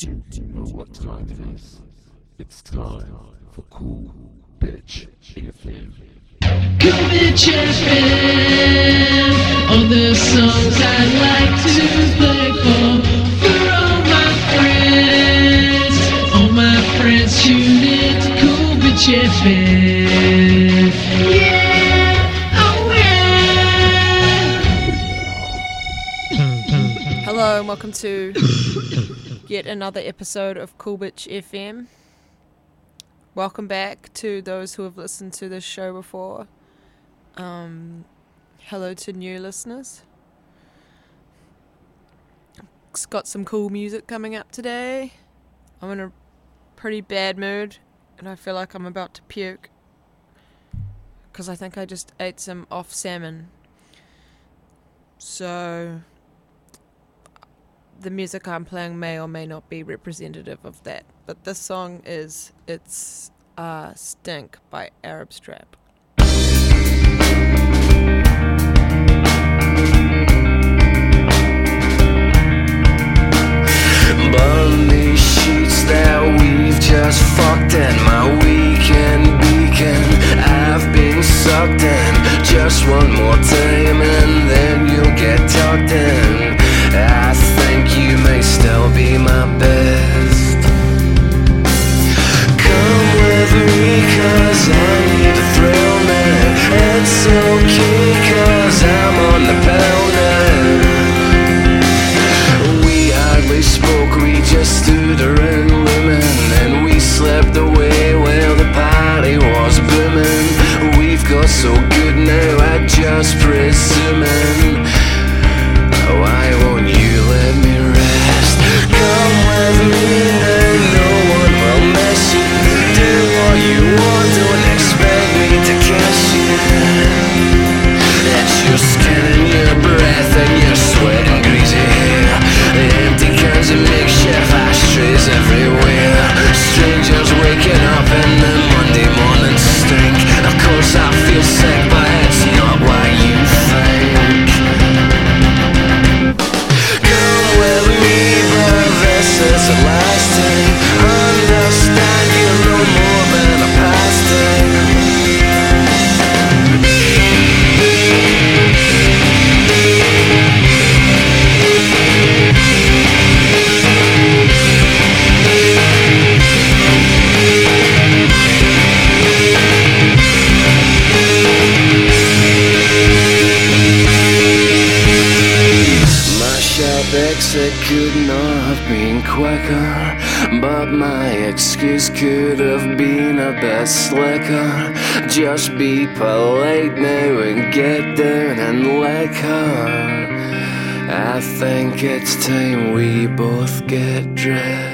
Do you know what time it is? It's time for Cool Bitch FM. Cool Bitch FM. All the songs I'd like to play for for all my friends. All my friends tune in to Cool Bitch FM. Yeah, oh yeah. Hello and welcome to yet another episode of Cool Bitch FM. Welcome back to those who have listened to this show before. Um, hello to new listeners. It's got some cool music coming up today. I'm in a pretty bad mood and I feel like I'm about to puke because I think I just ate some off salmon. So the music I'm playing may or may not be representative of that. But this song is it's uh, Stink by Arab Strap. Bunny sheets that we've just fucked in my weekend beacon. I've been sucked in just one more time and then you'll get tucked in. I think you may still be my best. Come with me cause I need thrill. It's I'm on the. We hardly spoke, we just stood And we slept away while the party was booming We've got so good now, I just presuming Strangers waking up in the Monday morning stink. Of course I feel sick quicker, but my excuse could have been a bit slicker. Just be polite now and get down and like her. I think it's time we both get dressed.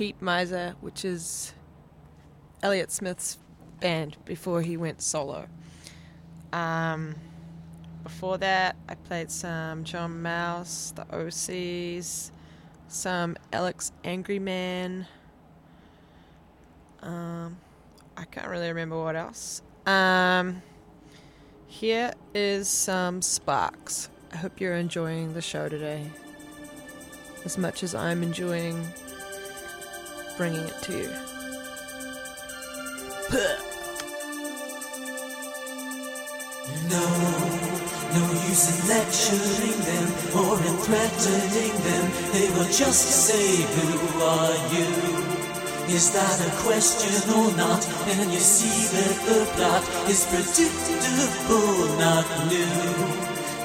Heatmiser, which is Elliott Smith's band before he went solo. Um, before that, I played some John Maus, the OCs, some Alex Angry Man. Um, I can't really remember what else. Um, here is some Sparks. I hope you're enjoying the show today as much as I'm enjoying bringing it to you. No, no use in lecturing them or in threatening them. They will just say, Who are you? Is that a question or not? And you see that the plot is predictable, not new.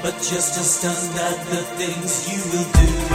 But just understand that the things you will do.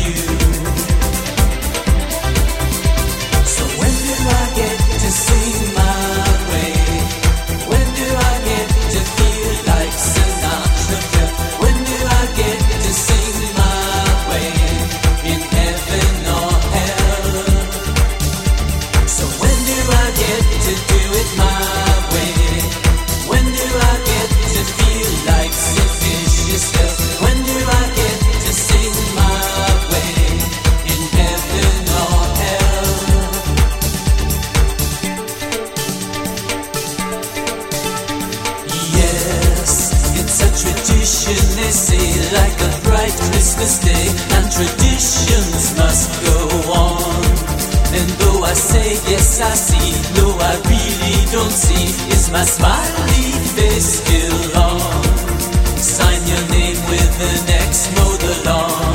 mistake and traditions must go on. And though I say yes, I see, no, I really don't see. Is my smiley face still on? Sign your name with the next modal on.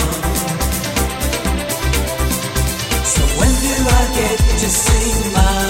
So when do I get to sing my?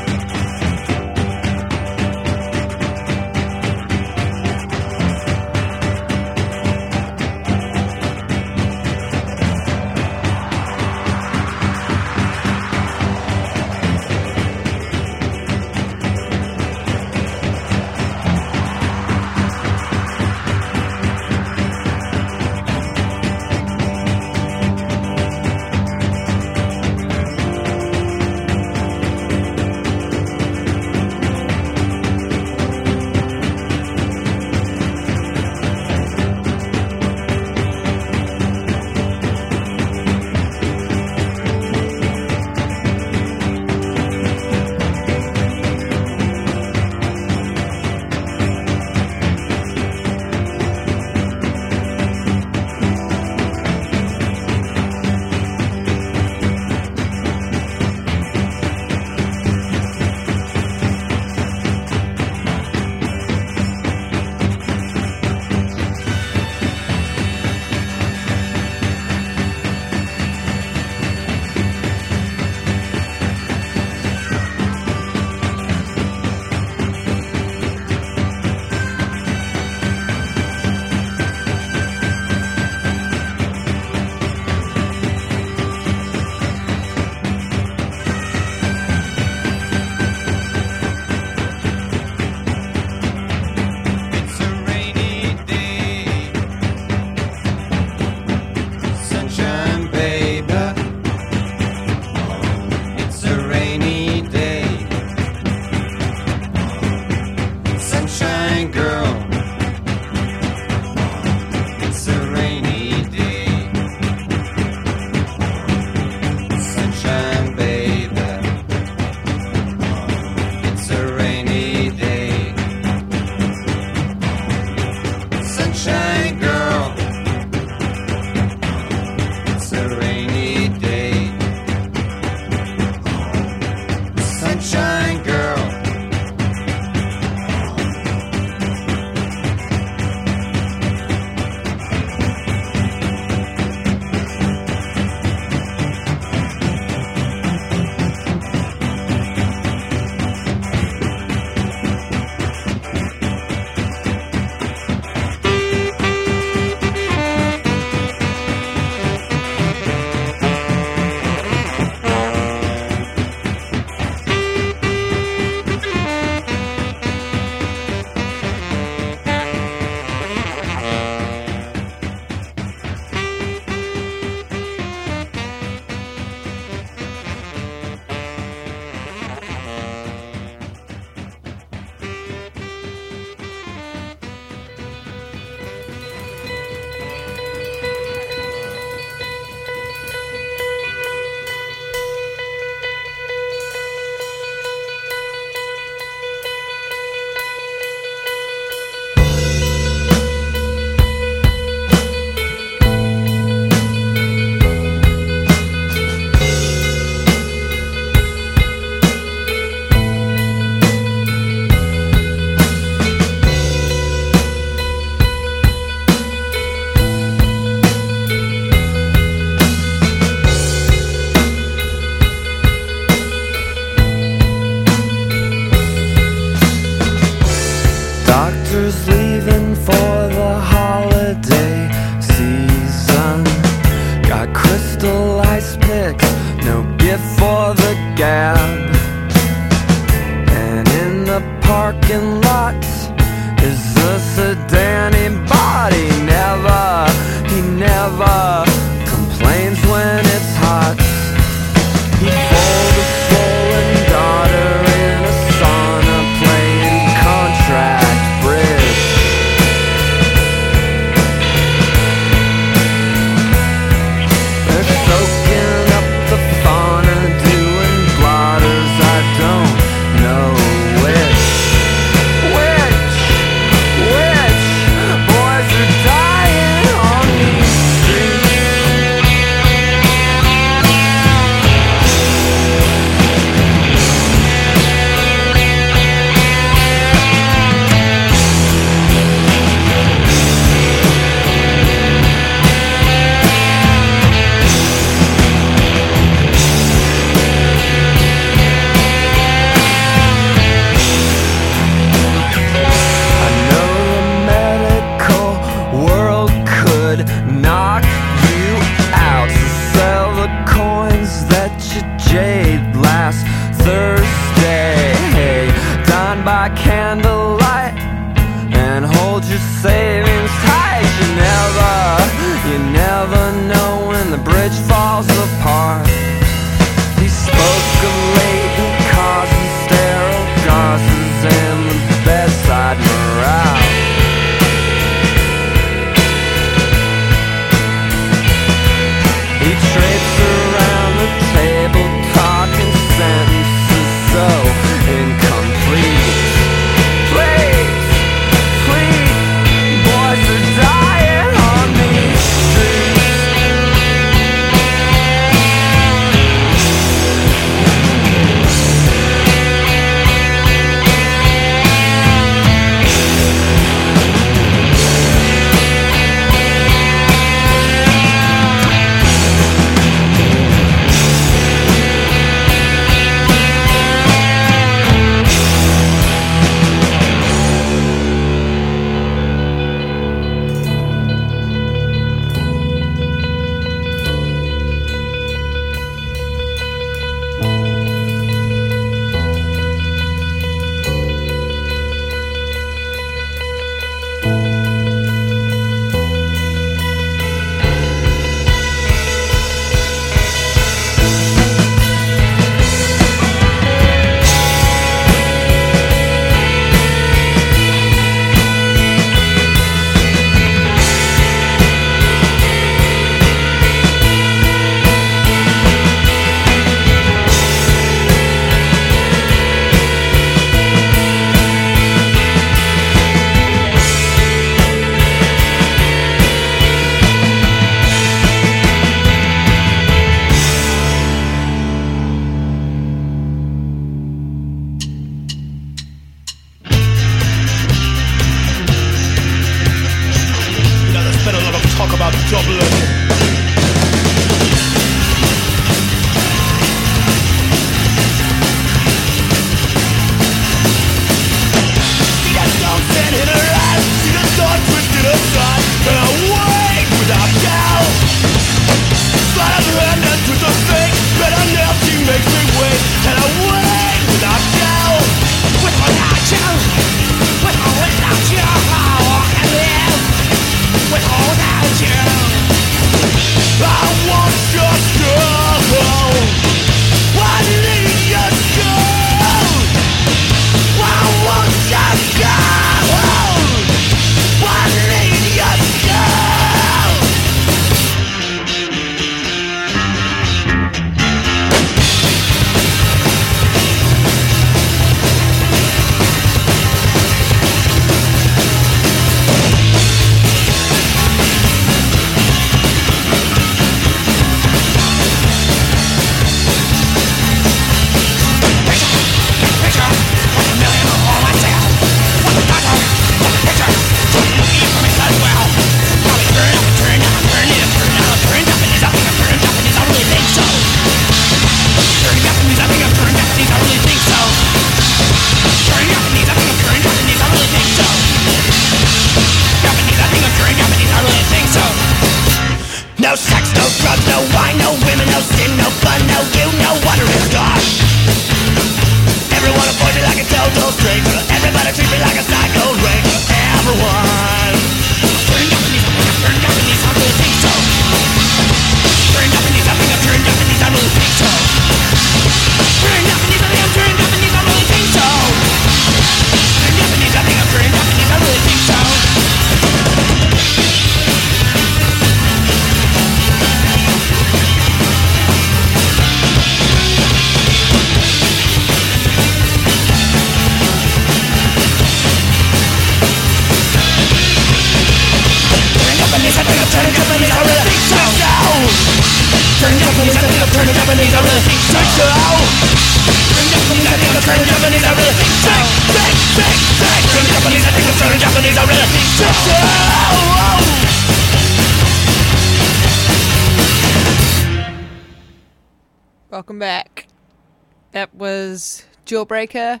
Jawbreaker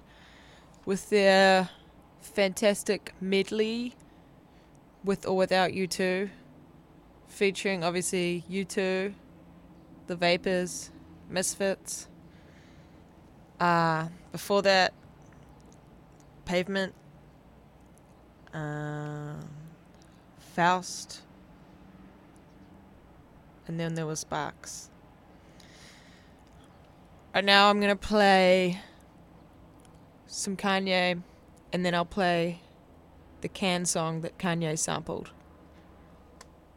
with their fantastic medley with or without you two, featuring obviously U2, the Vapors, Misfits. Uh, before that, Pavement, um, Faust, and then there was Sparks. and now, I'm gonna play some Kanye, and then I'll play the Can song that Kanye sampled.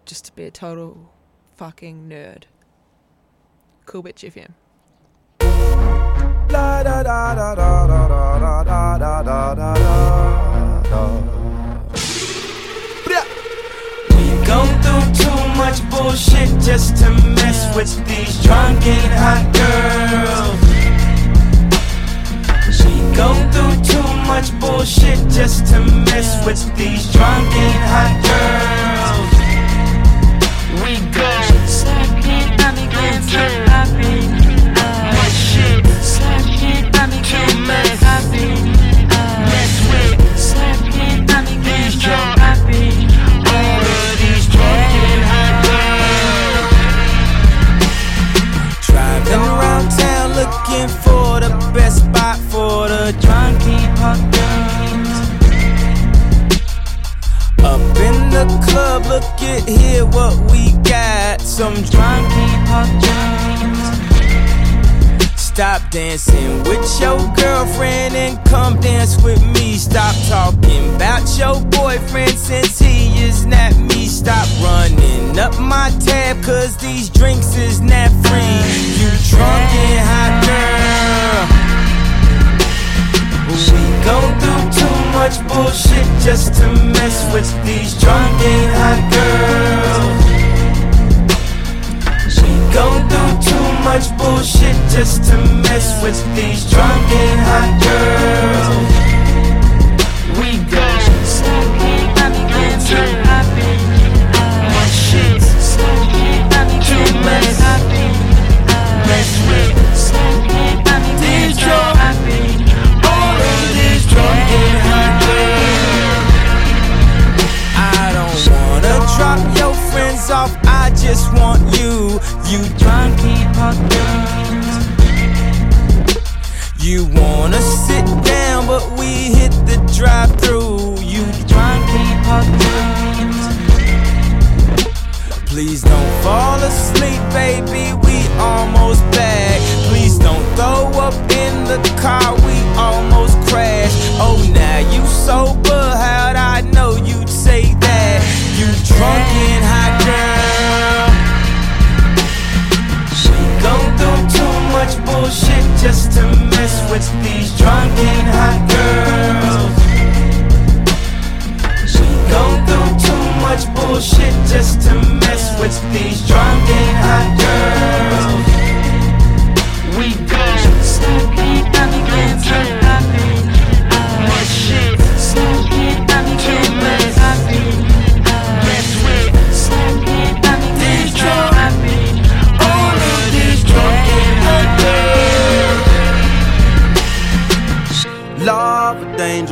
Just to be a total fucking nerd. Cool bitch FM. La da da da da da da da da da da da da. We go through too much bullshit just to mess with these drunken hot girls go through too much bullshit just to mess with these drunken hot girls. We go. Slurping, I'm club, look at here what we got. Some drunky girls. Stop dancing with your girlfriend and come dance with me. Stop talking about your boyfriend since he is not me. Stop running up my tab, cause these drinks is not free. You drunk and hot girl. We go through too much bullshit just to mess with these drunk and hot girls. We go through too much bullshit just to mess with these drunk and hot girls. Just want you, you drunky girls. You wanna sit down, but we hit the drive through, you drunky girls. Please don't fall asleep, baby, we almost back. Please don't throw up in the car, we almost crashed. Oh, now you sober, just to mess with these drunk and hot girls. We go through too much bullshit just to mess with these drunk and hot girls.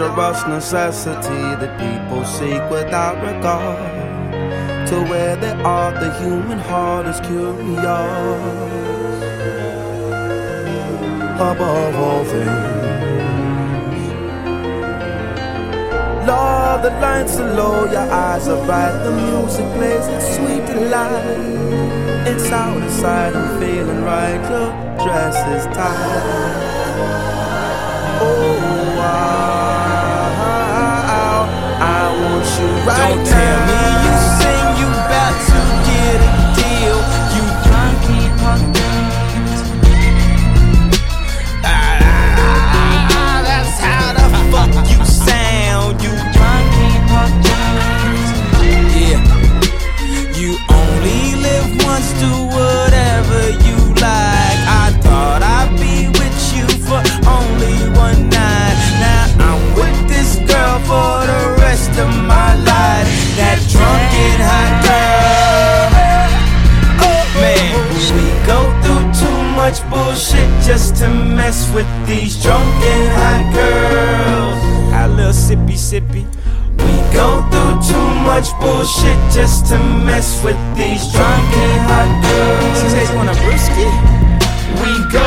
A dangerous necessity that people seek without regard to where they are. The human heart is curious above all things. Love the lights are low, your eyes are bright, the music plays its sweet delight. It's out of sight, I'm feeling right, your dress is tight. Oh, wow, you right Don't tell me now. mess with these drunken hot girls. I little sippy sippy. We go through too much bullshit just to mess with these drunken hot girls. She says, want a brewski? We go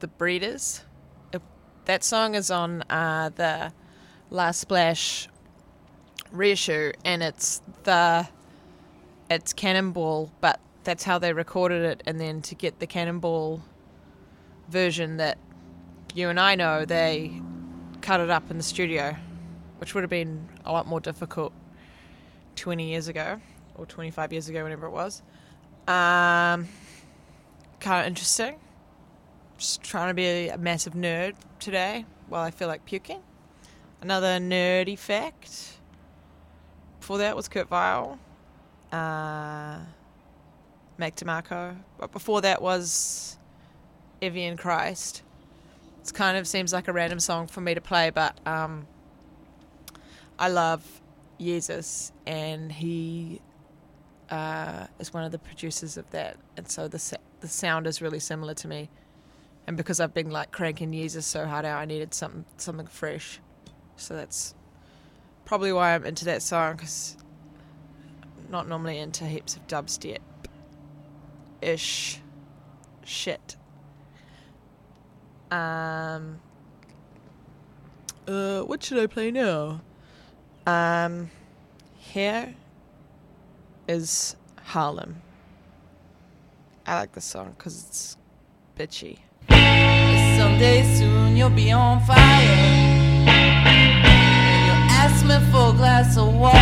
the Breeders. It, that song is on uh, the Last Splash reissue, and it's the it's Cannonball, but that's how they recorded it. And then to get the Cannonball version that you and I know, they cut it up in the studio, which would have been a lot more difficult 20 years ago or 25 years ago, whenever it was. Um, kind of interesting. Just trying to be a massive nerd today while I feel like puking. Another nerdy fact. Before that was Kurt Vile, uh, Mac DeMarco. But before that was Evian Christ. It kind of seems like a random song for me to play, but um, I love Yeezus, and he uh, is one of the producers of that, and so the the sound is really similar to me. And because I've been like cranking Yeezus so hard out, I needed something something fresh. So that's probably why I'm into that song because not normally into heaps of dubstep ish shit. Um. Uh, what should I play now? Um, here is Harlem. I like this song because it's bitchy. Someday soon you'll be on fire. And you'll ask me for a glass of water.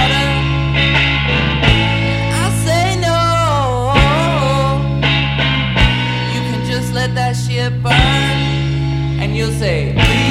I say no. You can just let that shit burn. And you'll say, please,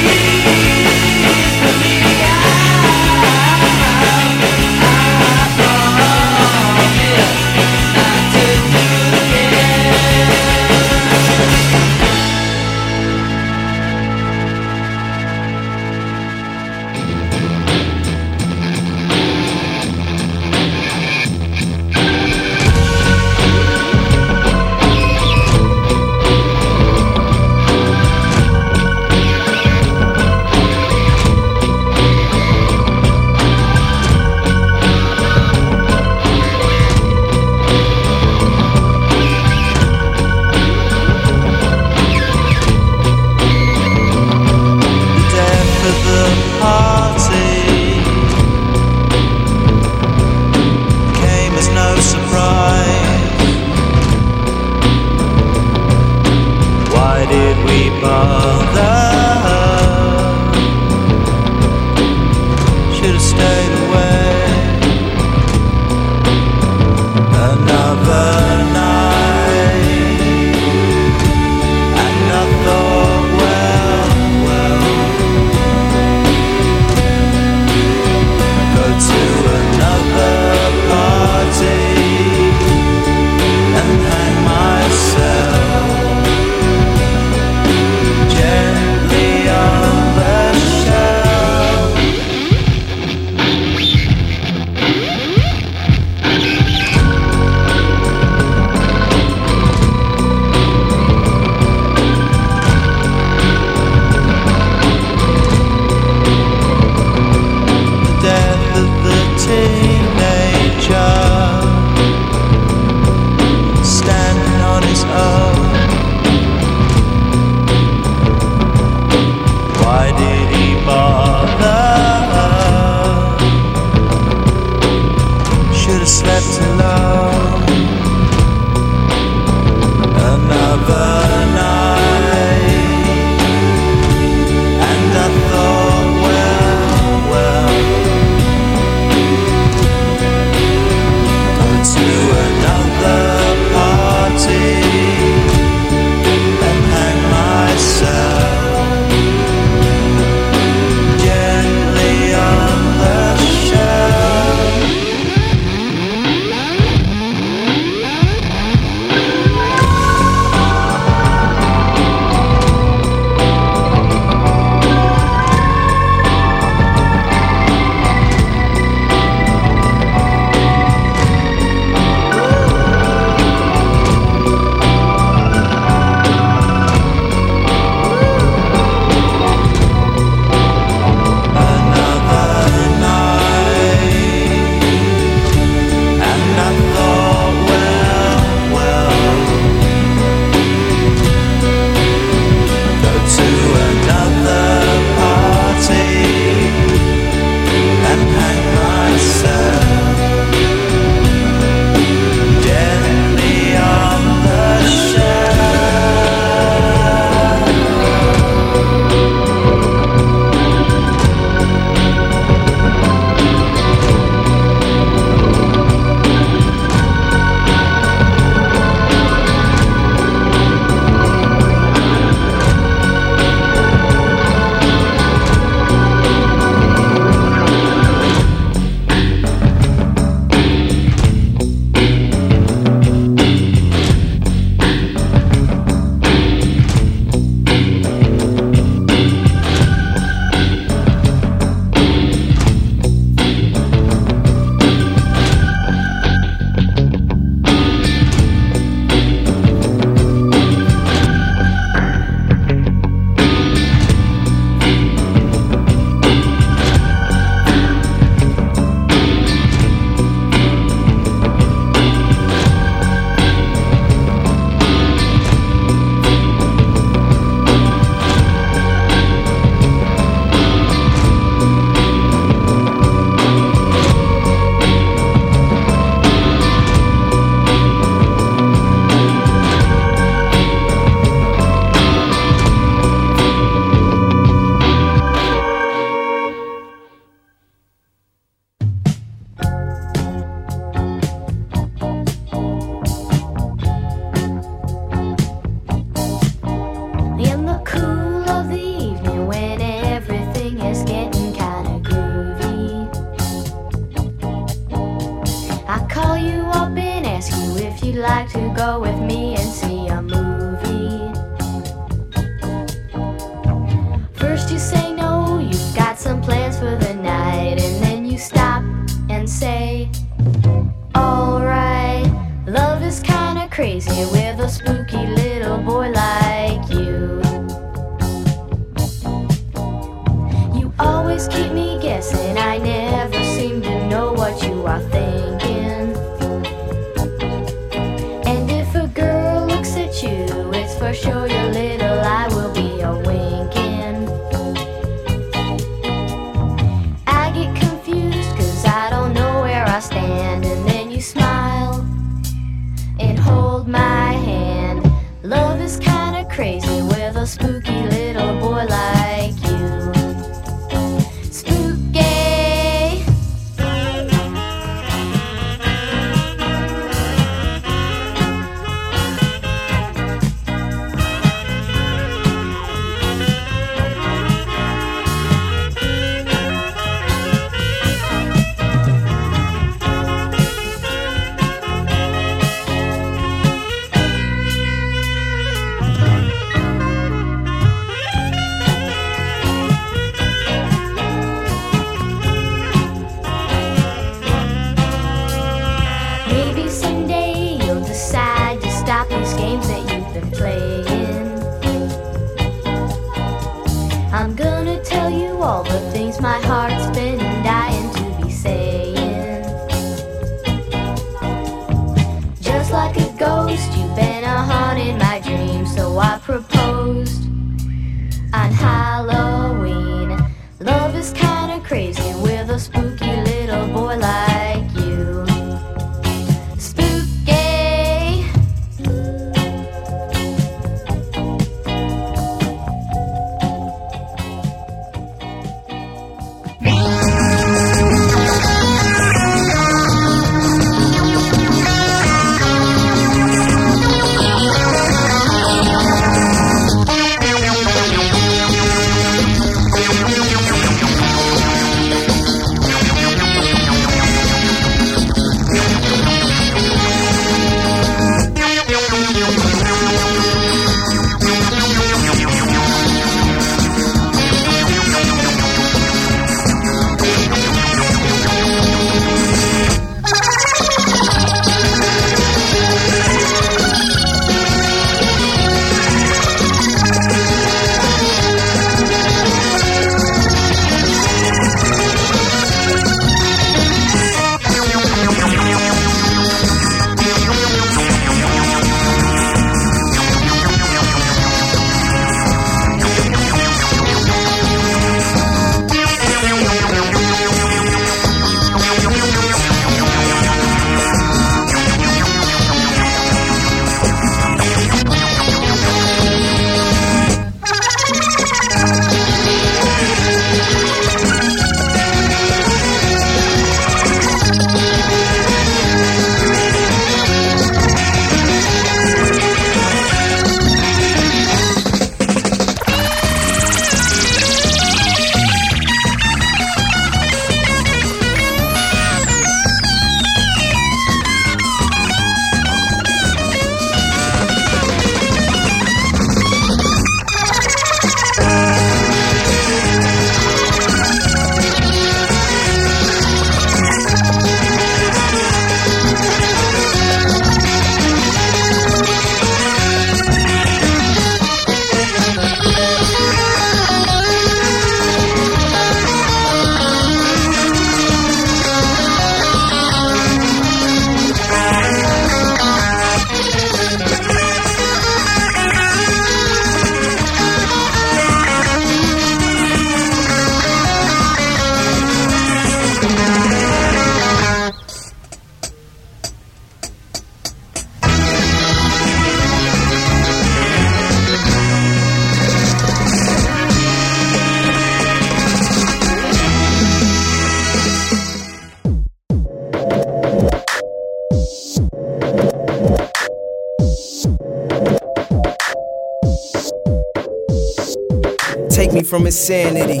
insanity.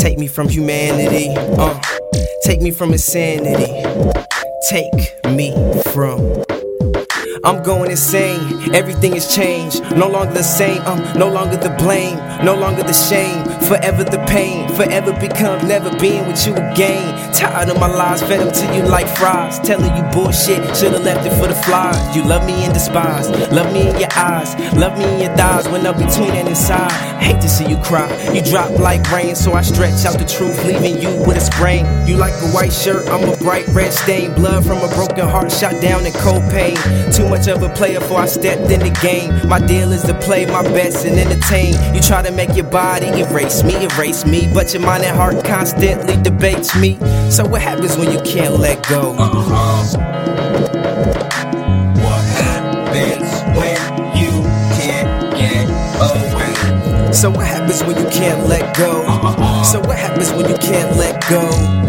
Take me from humanity. Uh, take me from insanity. Take me from. I'm going insane. Everything has changed. No longer the same. I'm no longer the blame. No longer the shame. Forever the pain. Forever become never being with you again. Tired of my lies. Fed them to you like fries. Telling you bullshit. Should've left it for the flies. You love me and despise. Love me in your eyes. Love me in your thighs. When I'm between and inside. Hate to see you cry. You drop like rain. So I stretch out the truth. Leaving you with a sprain. You like a white shirt. I'm a bright red stain. Blood from a broken heart. Shot down in cold pain. Too much of a player before I stepped in the game. My deal is to play my best and entertain. You try to make your body erase me, erase me. But your mind and heart constantly debates me. So what happens when you can't let go? Uh-huh. What happens when you can't get away? So what happens when you can't let go? Uh-huh. So what happens when you can't let go?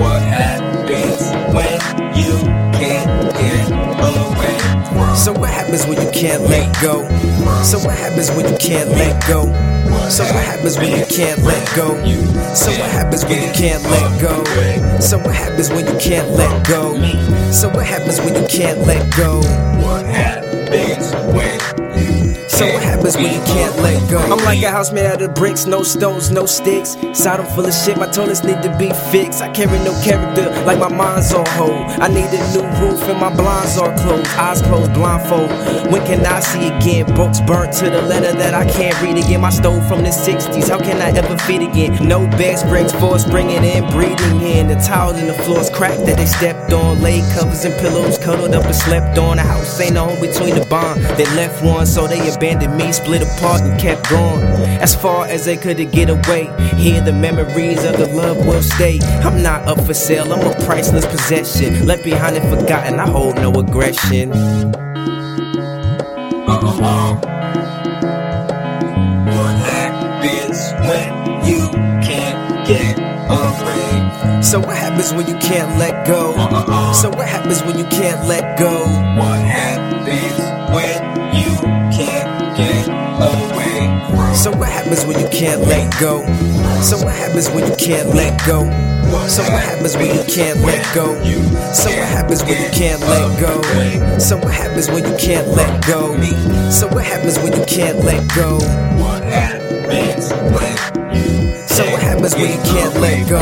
What happens when you can't get away? So what happens when you can't let go? So what happens when you can't let go? So what happens when you can't let go? So what happens when you can't let go? So what happens when you can't let go? So what happens when you can't let go? So what happens when you can't let go? I'm like a house made out of bricks, no stones, no sticks. Side I'm full of shit, my toilets need to be fixed. I carry no character, like my mind's on hold. I need a new roof and my blinds are closed. Eyes closed, blindfold. When can I see again? Books burnt to the letter that I can't read again. My stove from the 60s, how can I ever feed again? No bed springs for bringing in, breathing in. The tile in the floors cracked that they stepped on. Laid covers and pillows cuddled up and slept on. The house ain't a home between the bond. They left one, so they abandoned me, split apart and kept going. As far as they could to get away. Here the memories of the love will stay. I'm not up for sale, I'm a priceless possession. Left behind and forgotten, I hold no aggression. What So what happens when you can't let go? So what happens when you can't let go? What happens when you can't get away? So what happens when you can't let go? So what happens when you can't let go? So what happens when you can't let go? So what happens when you can't let go? So what happens when you can't let go? So what happens when you can't let go? What happens So what happens when you can't let go?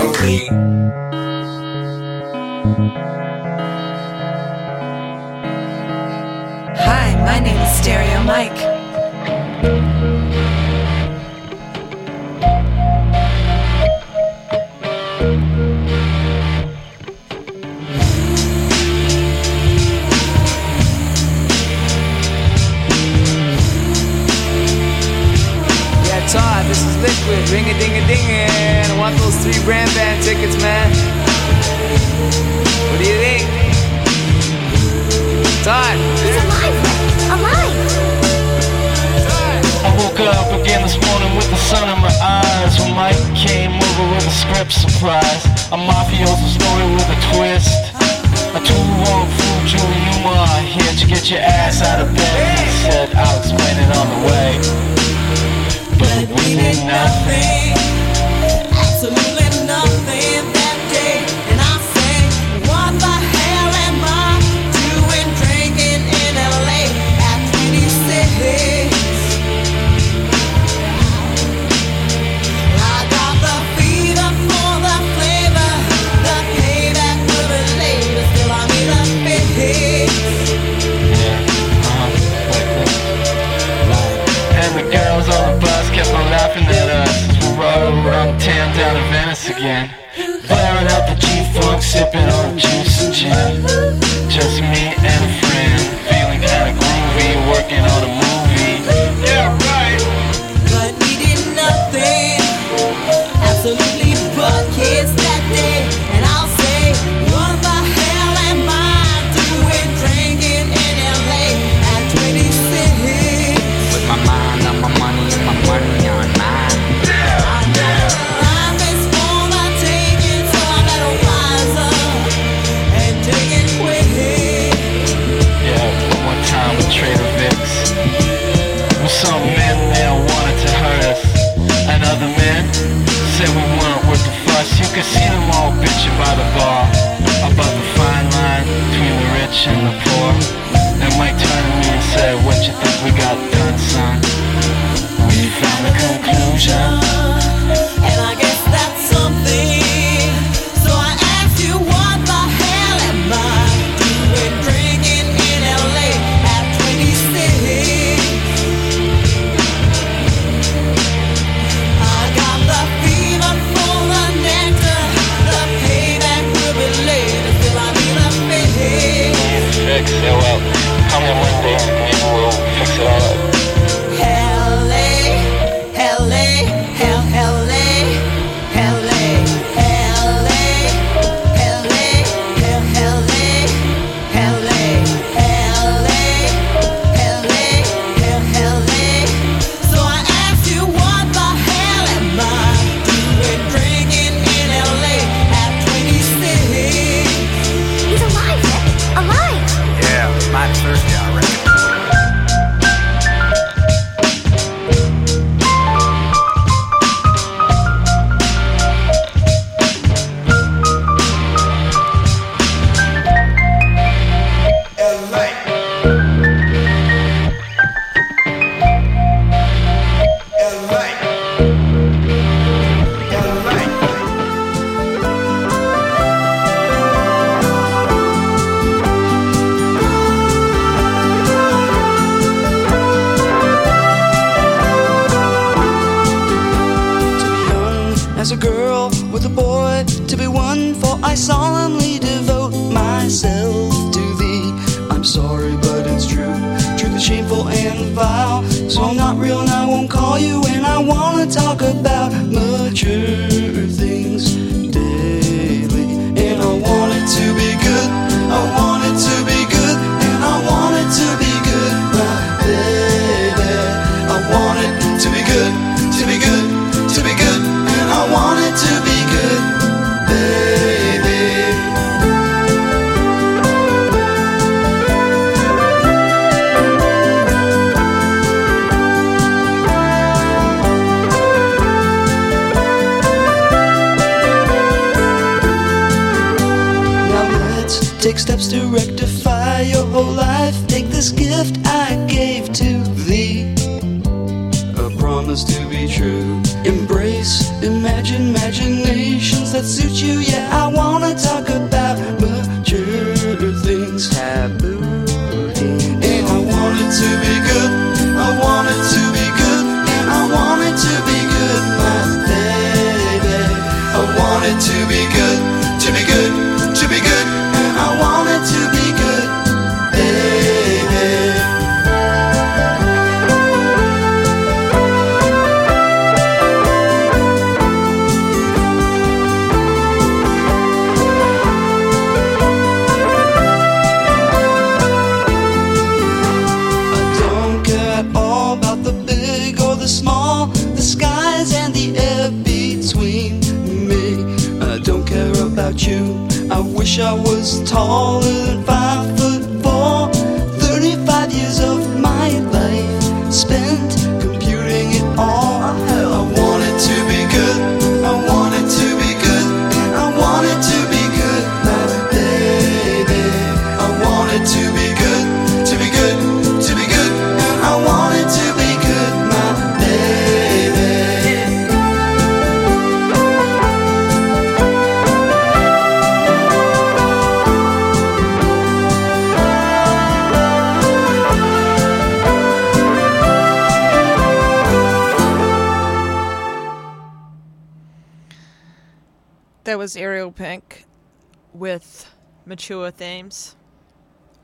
mature themes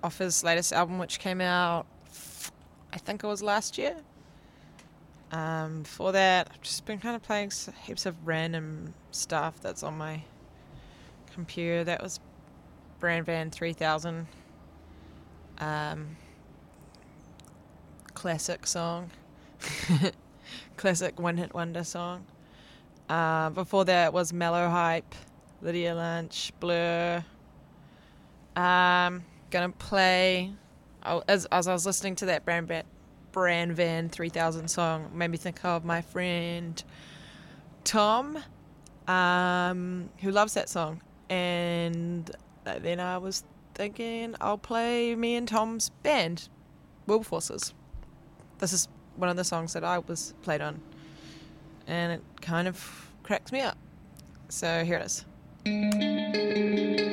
off his latest album, which came out, I think it was last year. Um, before that, I've just been kind of playing heaps of random stuff that's on my computer. That was Bran Van 3000, um, classic song, classic one hit wonder song. Uh, before that was Mellow Hype, Lydia Lunch, Blur, um, gonna play. Oh, as, as I was listening to that Brand, Bran Van 3000 song, made me think of my friend Tom, um, who loves that song. And then I was thinking I'll play me and Tom's band, Wilberforces. This is one of the songs that I was played on, and it kind of cracks me up. So here it is.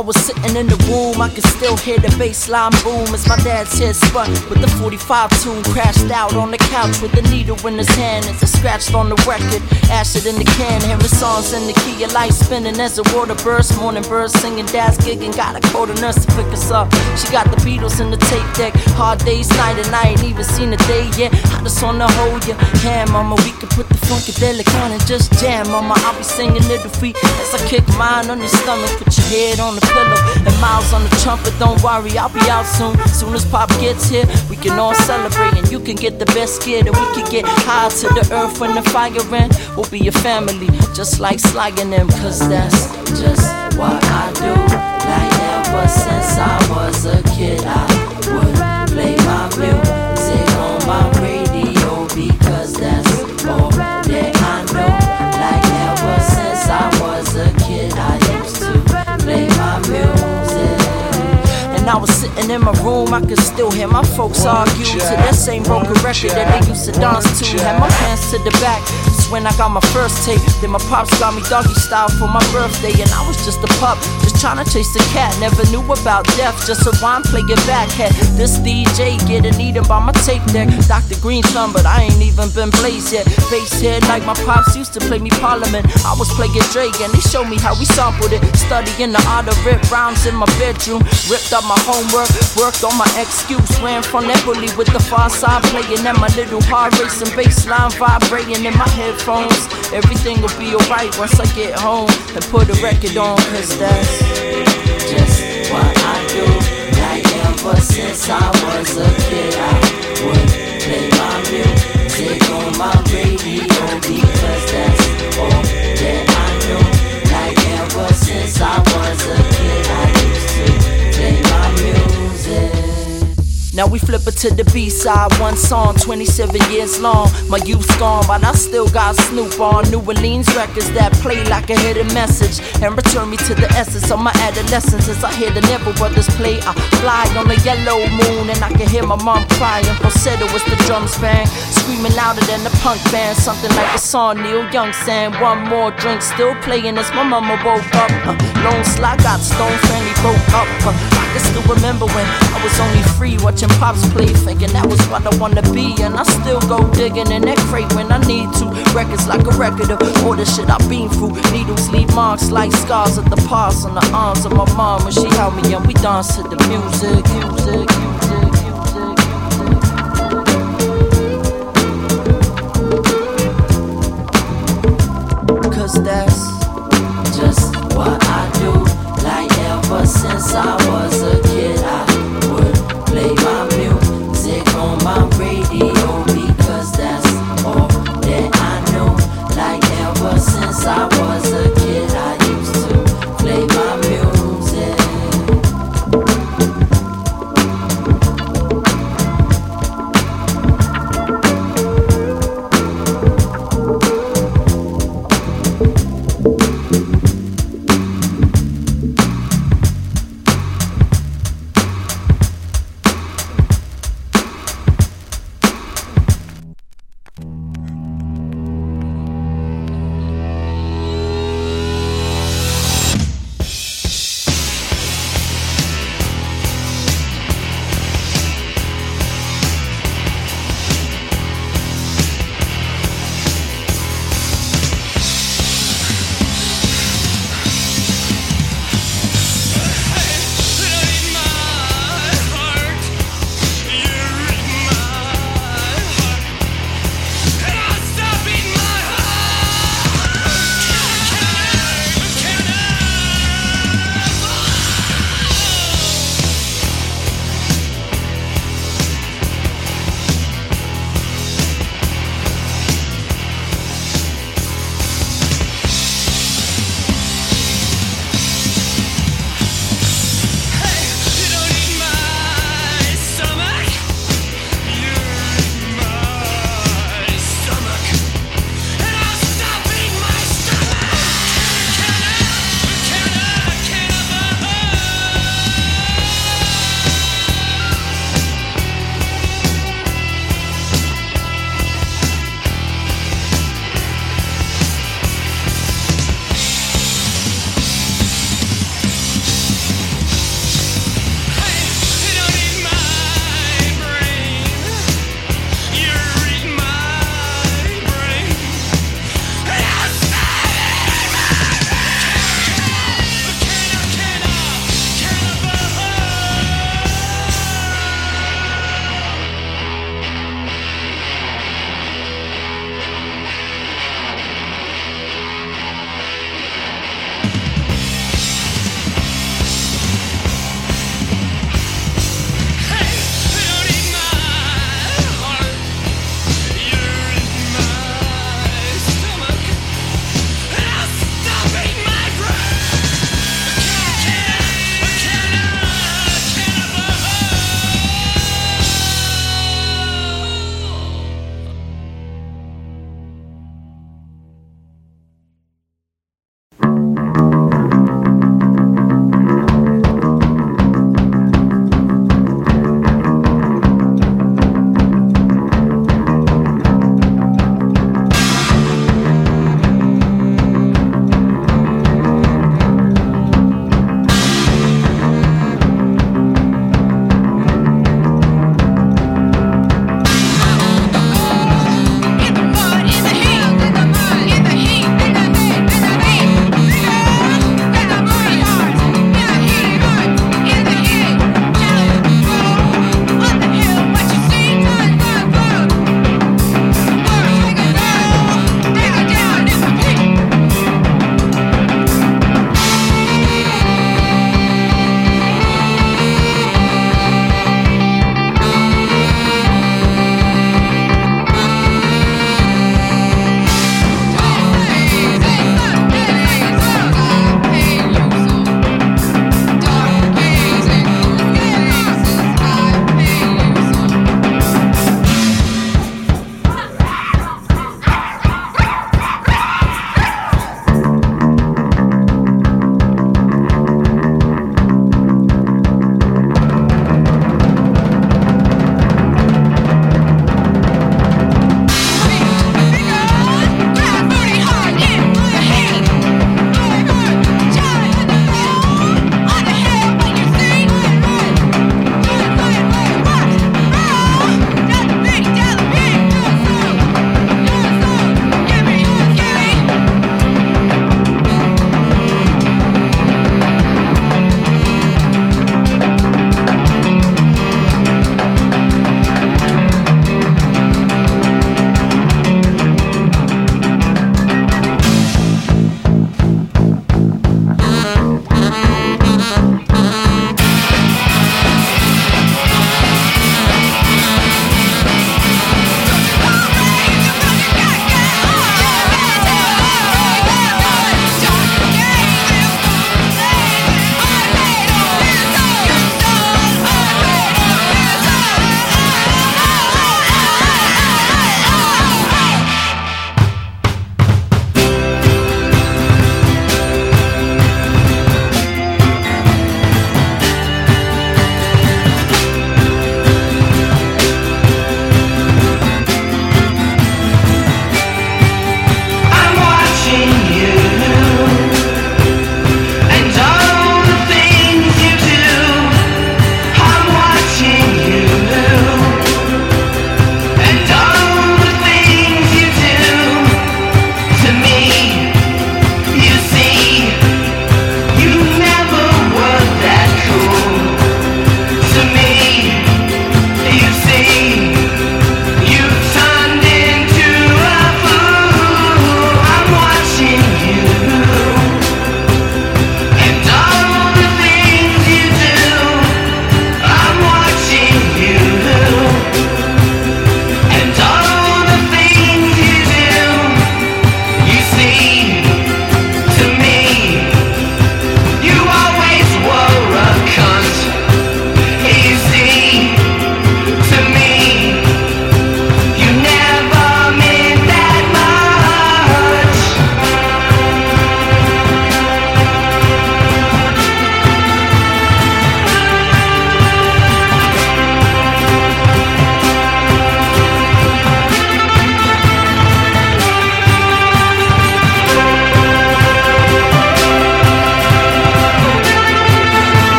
I was sitting in the room, I could still hear the bass line boom as my dad's head spun with the 45 tune crashed out on the couch with the needle in his hand as I scratched on the record. Acid in the can, hearing songs in the key of light spinning as the water burst. Morning birds singing, dad's gigging. Got a a nurse to pick us up. She got the Beatles in the tape deck. Hard days, night and I ain't even seen a day yet. I just wanna hold your hand, mama. We can put funkadelic on and just jam, mama. I'll be singing little feet as I kick mine on your stomach. Put your head on the pillow and miles on the trumpet. Don't worry, I'll be out soon. Soon as Pop gets here, we can all celebrate and you can get the best gear that we can get high to the earth when the fire in. We'll be your family, just like slugging them, cause that's just what I do. Like ever since I was a kid, I would play my music on my radio And I was sitting in my room, I could still hear my folks argue. To that same broken record that they used to dance to. Had my pants to the back, when I got my first tape. Then my pops got me doggy style for my birthday, and I was just a pup, just trying to chase the cat. Never knew about death, just a rhyme, play it back. Had this DJ getting eaten by my tape deck. Dr. Green thumb, but I ain't even been blazed yet. Bass head like my pops used to play me Parliament. I was playing Drake, and they showed me how we sampled it. Studying the art of rip rhymes in my bedroom, ripped up my homework, worked on my excuse. Ran from bully with the Pharcyde playing and my little heart racing bass line vibrating in my headphones. Everything will be alright once I get home and put a record on, cause that's just what I do. Like ever since I was a kid, I would play my music on my radio because that's all that I know. Like ever since I was a kid, Now we flip it to the B side, one song, 27 years long. My youth's gone, but I still got Snoop on New Orleans records that play like a hidden message and return me to the essence of my adolescence. As I hear the Neville Brothers play, I fly on the yellow moon and I can hear my mom crying. Falsetto was the drums bang, screaming louder than the punk band. Something like a song Neil Young sang. One more drink, still playing as my mama woke up. Uh, Lone Slide got stone friendly broke up. Uh, I can still remember when I was only free watching pops play, thinking that was what I wanna be. And I still go digging in that crate when I need to. Records like a record of all the shit I've been through. Needles leave marks like scars of the past on the arms of my mom when she held me and we danced to the music, music, music. Since I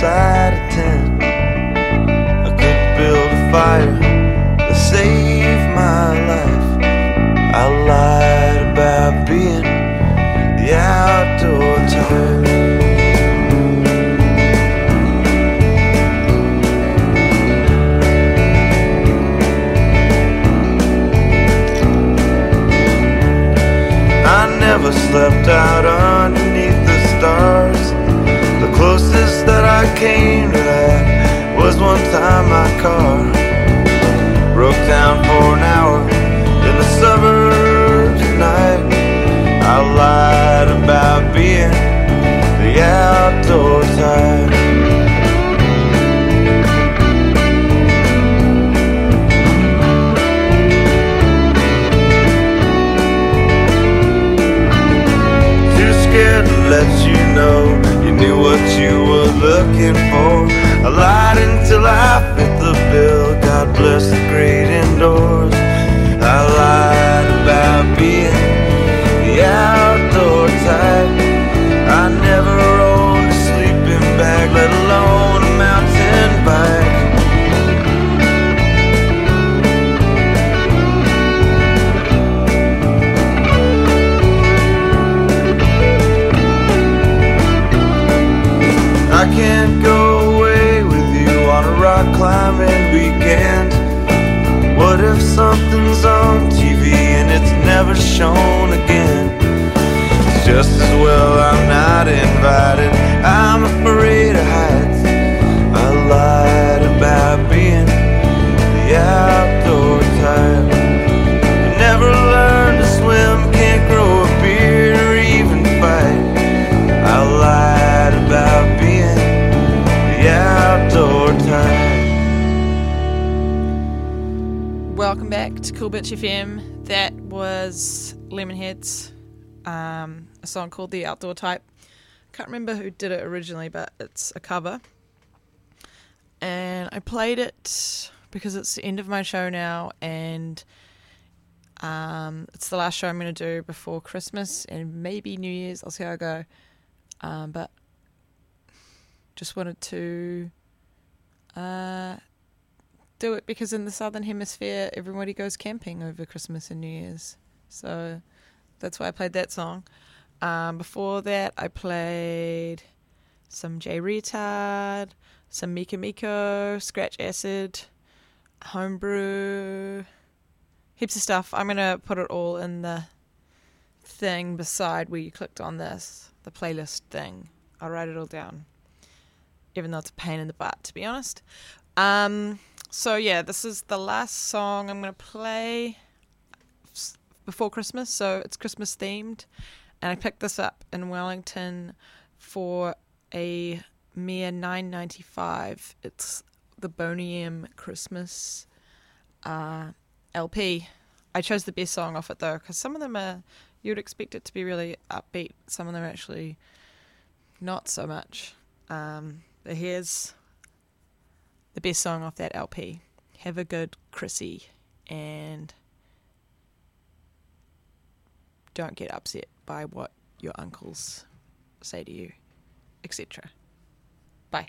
inside a tent. I could build a fire to save my life. I lied about being the outdoor type. I never slept out underneath I came to that was one time my car broke down for an hour in the suburbs at night. I lied about being the outdoor type. Too scared to let you know knew what you were looking for. I lied until I fit the bill. God bless the great indoors. I lied about being the outdoor type. I never can't go away with you on a rock climbing weekend. What if something's on TV and it's never shown again? It's just as well I'm not invited. I'm afraid of heights. I lied about Cool Bitch FM. That was Lemonheads, um, a song called The Outdoor Type. Can't remember who did it originally, but it's a cover. And I played it because it's the end of my show now, and um, it's the last show I'm going to do before Christmas and maybe New Year's. I'll see how I go. Um, but just wanted to uh, do it because in the southern hemisphere everybody goes camping over Christmas and New Year's. So that's why I played that song. Um, before that, I played some Jay Reatard, some Mika Miko, Scratch Acid, Homebrew, heaps of stuff. I'm gonna put it all in the thing beside where you clicked on this, the playlist thing. I'll write it all down, even though it's a pain in the butt, to be honest. Um, so yeah, this is the last song I'm gonna play before Christmas. So it's Christmas themed, and I picked this up in Wellington for a mere nine ninety five. It's the Boney M Christmas uh, LP. I chose the best song off it though, because some of them are you would expect it to be really upbeat. Some of them are actually not so much. Um, but here's the best song off that LP. Have a good Chrissy and don't get upset by what your uncles say to you, etc. Bye.